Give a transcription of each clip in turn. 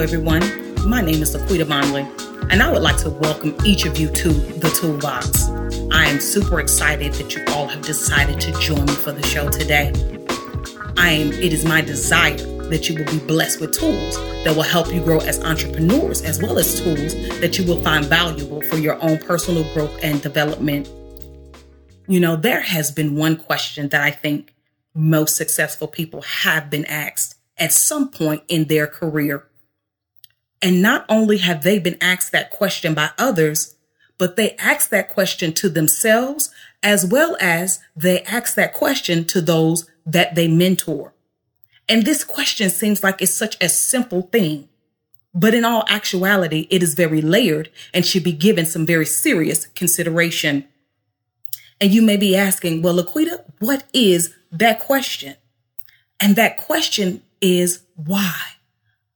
Everyone. My name is Laquita Monley, and I would like to welcome each of you to the Toolbox. I am super excited that you all have decided to join me for the show today. I am, it is my desire that you will be blessed with tools that will help you grow as entrepreneurs, as well as tools that you will find valuable for your own personal growth and development. You know, there has been one question that I think most successful people have been asked at some point in their career. And not only have they been asked that question by others, but they ask that question to themselves as well as they ask that question to those that they mentor. And this question seems like it's such a simple thing, but in all actuality, it is very layered and should be given some very serious consideration. And you may be asking, well, Laquita, what is that question? And that question is why?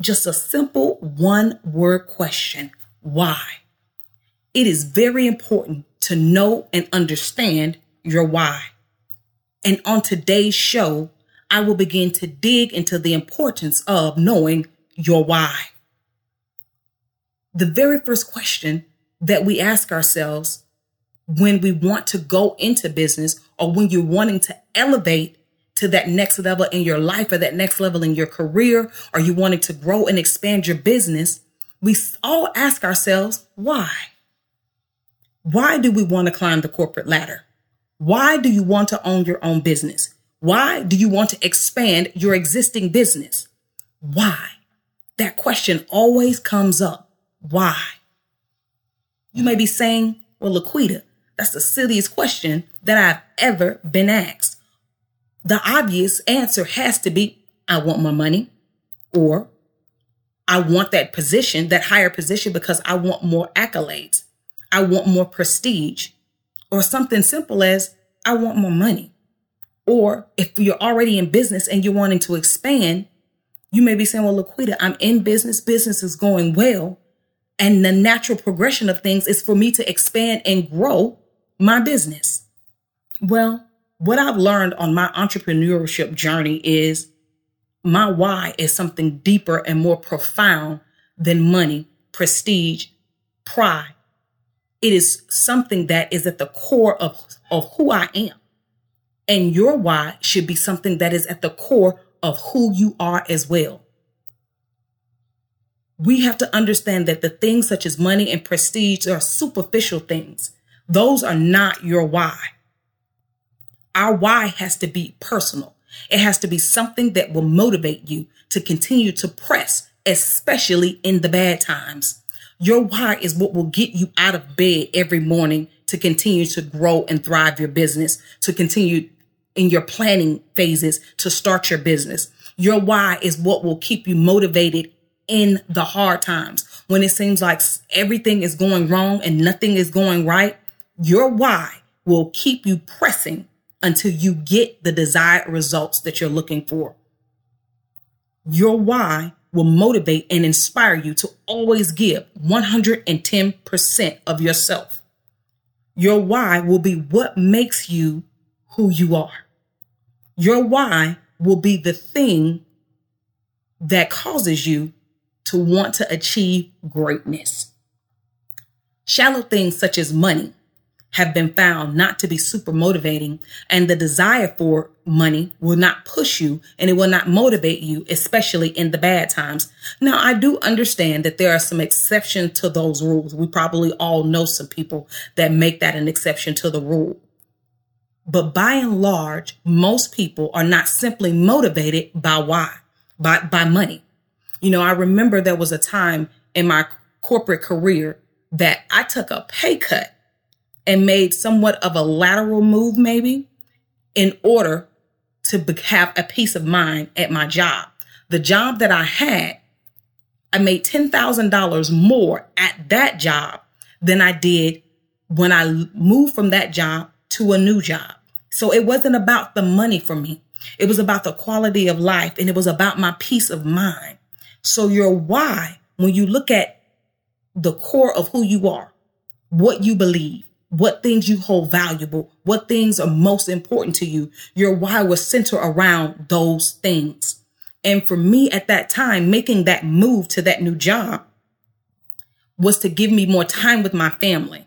Just a simple one word question. Why? It is very important to know and understand your why. And on today's show, I will begin to dig into the importance of knowing your why. The very first question that we ask ourselves when we want to go into business or when you're wanting to elevate to that next level in your life or that next level in your career, or you wanting to grow and expand your business, we all ask ourselves, why? Why do we want to climb the corporate ladder? Why do you want to own your own business? Why do you want to expand your existing business? Why? That question always comes up. Why? You may be saying, well, Laquita, that's the silliest question that I've ever been asked the obvious answer has to be I want more money or I want that position, that higher position, because I want more accolades. I want more prestige or something simple as I want more money. Or if you're already in business and you're wanting to expand, you may be saying, well, Laquita, I'm in business. Business is going well. And the natural progression of things is for me to expand and grow my business. Well, what I've learned on my entrepreneurship journey is my why is something deeper and more profound than money, prestige, pride. It is something that is at the core of, of who I am. And your why should be something that is at the core of who you are as well. We have to understand that the things such as money and prestige are superficial things. Those are not your why. Our why has to be personal. It has to be something that will motivate you to continue to press, especially in the bad times. Your why is what will get you out of bed every morning to continue to grow and thrive your business, to continue in your planning phases to start your business. Your why is what will keep you motivated in the hard times. When it seems like everything is going wrong and nothing is going right, your why will keep you pressing until you get the desired results that you're looking for. Your why will motivate and inspire you to always give 110% of yourself. Your why will be what makes you who you are. Your why will be the thing that causes you to want to achieve greatness. Shallow things such as money, have been found not to be super motivating and the desire for money will not push you and it will not motivate you, especially in the bad times. Now, I do understand that there are some exceptions to those rules. We probably all know some people that make that an exception to the rule. But by and large, most people are not simply motivated by why, by, by money. You know, I remember there was a time in my corporate career that I took a pay cut and made somewhat of a lateral move, maybe, in order to have a peace of mind at my job. The job that I had, I made $10,000 more at that job than I did when I moved from that job to a new job. So it wasn't about the money for me. It was about the quality of life and it was about my peace of mind. So your why, when you look at the core of who you are, what you believe, what things you hold valuable, what things are most important to you. Your why was center around those things. And for me at that time, making that move to that new job was to give me more time with my family.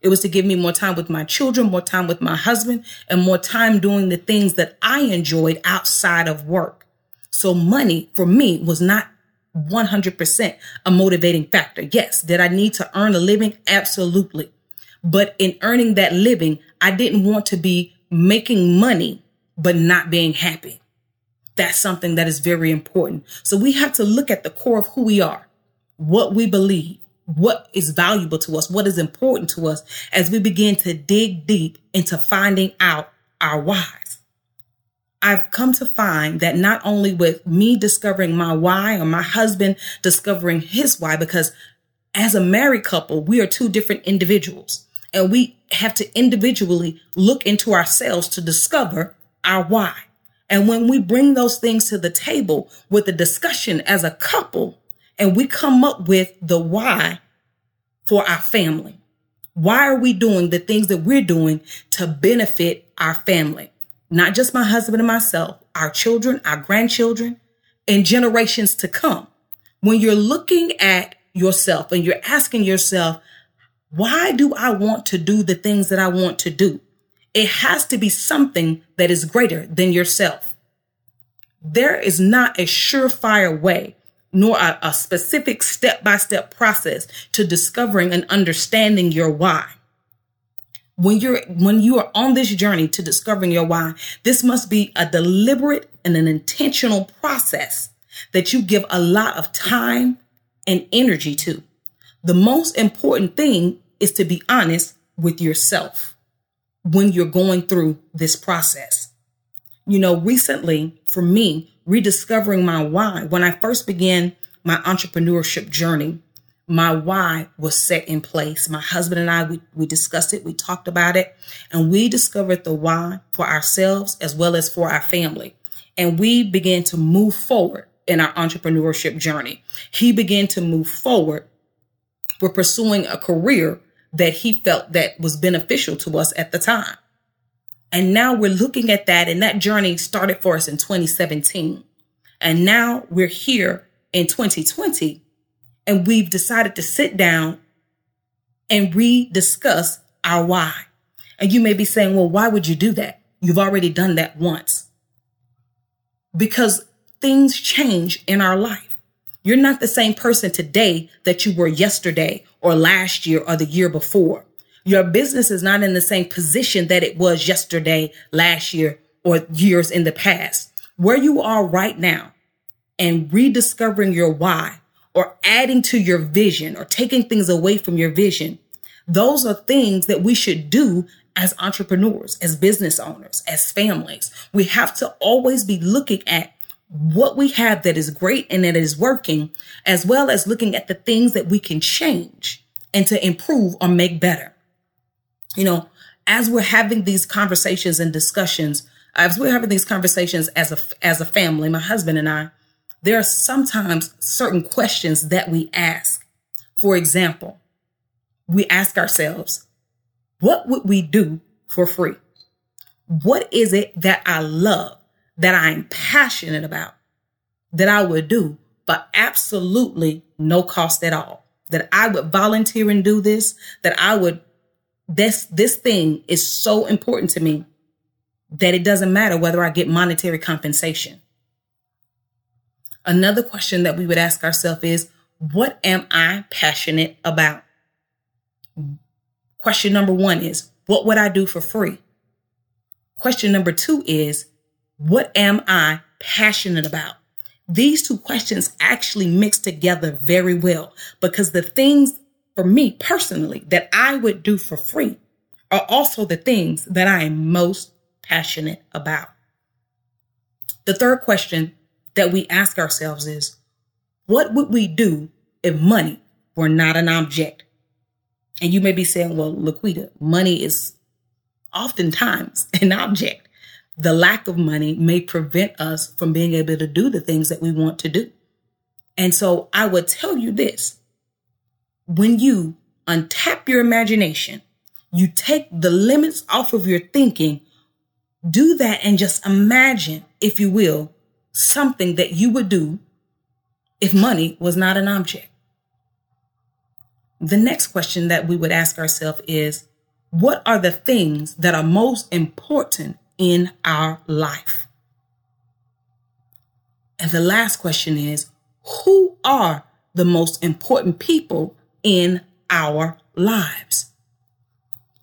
It was to give me more time with my children, more time with my husband, and more time doing the things that I enjoyed outside of work. So money for me was not 100% a motivating factor. Yes. Did I need to earn a living? Absolutely. But in earning that living, I didn't want to be making money, but not being happy. That's something that is very important. So we have to look at the core of who we are, what we believe, what is valuable to us, what is important to us as we begin to dig deep into finding out our whys. I've come to find that not only with me discovering my why or my husband discovering his why, because as a married couple, we are two different individuals and we have to individually look into ourselves to discover our why. And when we bring those things to the table with a discussion as a couple, and we come up with the why for our family. Why are we doing the things that we're doing to benefit our family? Not just my husband and myself, our children, our grandchildren, and generations to come. When you're looking at yourself and you're asking yourself, why do I want to do the things that I want to do? It has to be something that is greater than yourself. There is not a surefire way nor a, a specific step by step process to discovering and understanding your why. When you're, when you are on this journey to discovering your why, this must be a deliberate and an intentional process that you give a lot of time and energy to. The most important thing is to be honest with yourself when you're going through this process. You know, recently for me, rediscovering my why. When I first began my entrepreneurship journey, my why was set in place. My husband and I, we, we discussed it, we talked about it, and we discovered the why for ourselves as well as for our family. And we began to move forward in our entrepreneurship journey. He began to move forward. We're pursuing a career that he felt that was beneficial to us at the time. And now we're looking at that, and that journey started for us in 2017. And now we're here in 2020, and we've decided to sit down and rediscuss our why. And you may be saying, well, why would you do that? You've already done that once. Because things change in our life. You're not the same person today that you were yesterday or last year or the year before. Your business is not in the same position that it was yesterday, last year, or years in the past. Where you are right now and rediscovering your why or adding to your vision or taking things away from your vision. Those are things that we should do as entrepreneurs, as business owners, as families. We have to always be looking at what we have that is great and that is working, as well as looking at the things that we can change and to improve or make better you know, as we're having these conversations and discussions, as we're having these conversations as a as a family, my husband and I, there are sometimes certain questions that we ask. For example, we ask ourselves, what would we do for free? What is it that I love, that I'm passionate about, that I would do, but absolutely no cost at all? That I would volunteer and do this, that I would this this thing is so important to me that it doesn't matter whether I get monetary compensation. Another question that we would ask ourselves is what am I passionate about? Question number 1 is what would I do for free? Question number 2 is what am I passionate about? These two questions actually mix together very well because the things for me personally that I would do for free are also the things that I am most passionate about. The third question that we ask ourselves is what would we do if money were not an object? And you may be saying, well, Laquita, money is oftentimes an object. The lack of money may prevent us from being able to do the things that we want to do. And so I would tell you this when you untap your imagination, you take the limits off of your thinking, do that and just imagine, if you will, something that you would do if money was not an object? The next question that we would ask ourselves is what are the things that are most important in our life? And the last question is who are the most important people in our lives?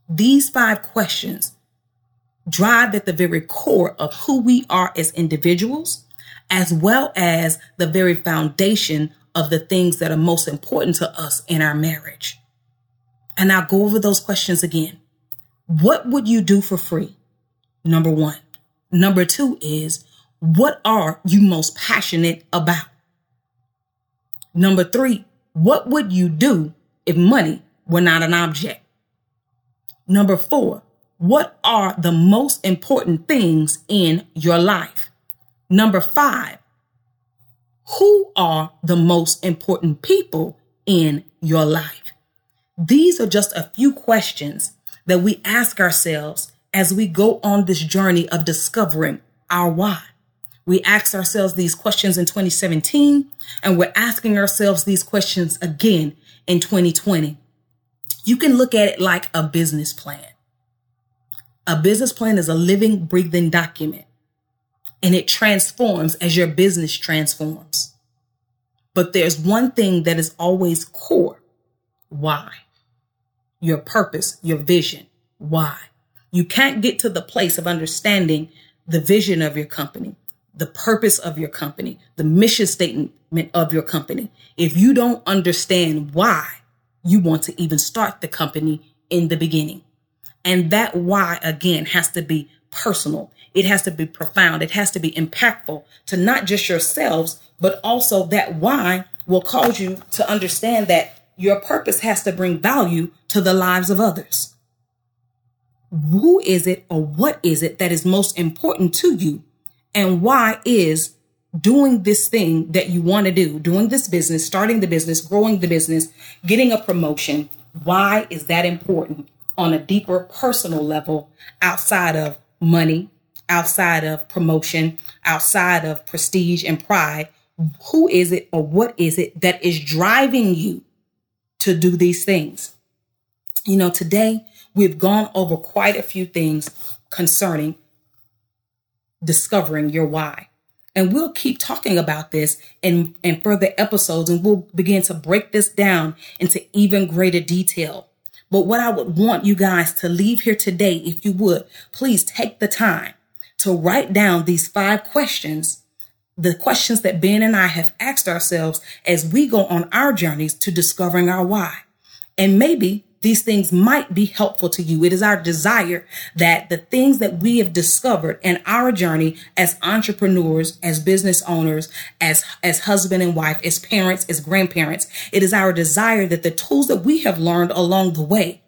These five questions drive at the very core of who we are as individuals, as well as the very foundation of the things that are most important to us in our marriage. And I'll go over those questions again. What would you do for free? Number one. Number two is, what are you most passionate about? Number three, what would you do if money were not an object? Number four, what are the most important things in your life? Number five, who are the most important people in your life? These are just a few questions that we ask ourselves as we go on this journey of discovering our why. We asked ourselves these questions in 2017, and we're asking ourselves these questions again in 2020. You can look at it like a business plan. A business plan is a living, breathing document and it transforms as your business transforms. But there's one thing that is always core. Why? Your purpose, your vision. Why? You can't get to the place of understanding the vision of your company, the purpose of your company, the mission statement of your company. If you don't understand why you want to even start the company in the beginning. And that why again has to be personal. It has to be profound. It has to be impactful to not just yourselves, but also that why will cause you to understand that your purpose has to bring value to the lives of others. Who is it or what is it that is most important to you? And why is doing this thing that you want to do, doing this business, starting the business, growing the business, getting a promotion, why is that important on a deeper personal level outside of money, outside of promotion, outside of prestige and pride, who is it or what is it that is driving you to do these things? You know, today we've gone over quite a few things concerning discovering your why. And we'll keep talking about this in, in further episodes and we'll begin to break this down into even greater detail. But what I would want you guys to leave here today, if you would, please take the time to write down these five questions, the questions that Ben and I have asked ourselves as we go on our journeys to discovering our why. And maybe these things might be helpful to you. It is our desire that the things that we have discovered in our journey as entrepreneurs, as business owners, as, as husband and wife, as parents, as grandparents, it is our desire that the tools that we have learned along the way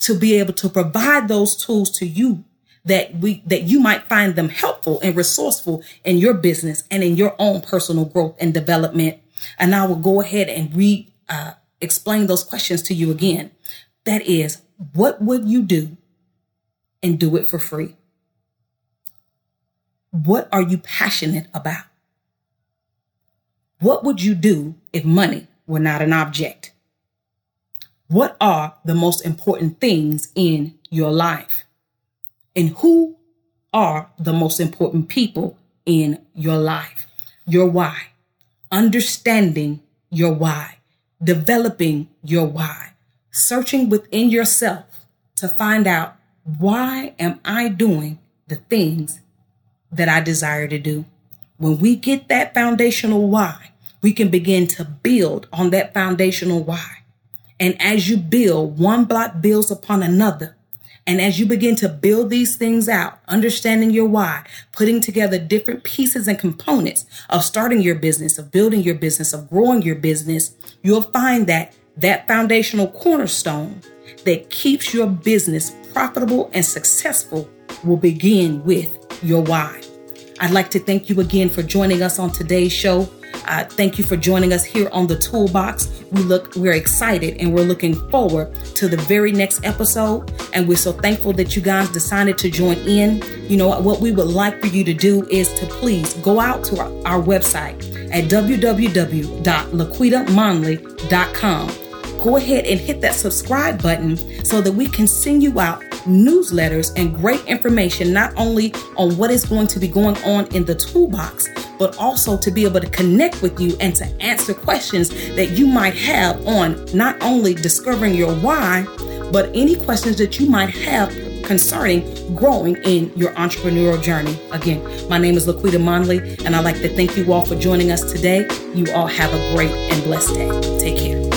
to be able to provide those tools to you that we that you might find them helpful and resourceful in your business and in your own personal growth and development. And I will go ahead and re uh, explain those questions to you again. That is, what would you do and do it for free? What are you passionate about? What would you do if money were not an object? What are the most important things in your life? and who are the most important people in your life. Your why. Understanding your why. Developing your why. Searching within yourself to find out why am I doing the things that I desire to do? When we get that foundational why, we can begin to build on that foundational why. And as you build, one block builds upon another and as you begin to build these things out, understanding your why, putting together different pieces and components of starting your business, of building your business, of growing your business, you'll find that that foundational cornerstone that keeps your business profitable and successful will begin with your why. I'd like to thank you again for joining us on today's show. Uh, thank you for joining us here on the Toolbox. We look, we're excited and we're looking forward to the very next episode. And we're so thankful that you guys decided to join in. you know, what we would like for you to do is to please go out to our, our website at www.laquitamonley.com. Go ahead and hit that subscribe button so that we can send you out newsletters and great information, not only on what is going to be going on in the toolbox, but also to be able to connect with you and to answer questions that you might have on not only discovering your why, but any questions that you might have concerning growing in your entrepreneurial journey. Again, my name is Laquita Monley, and I'd like to thank you all for joining us today. You all have a great and blessed day. Take care.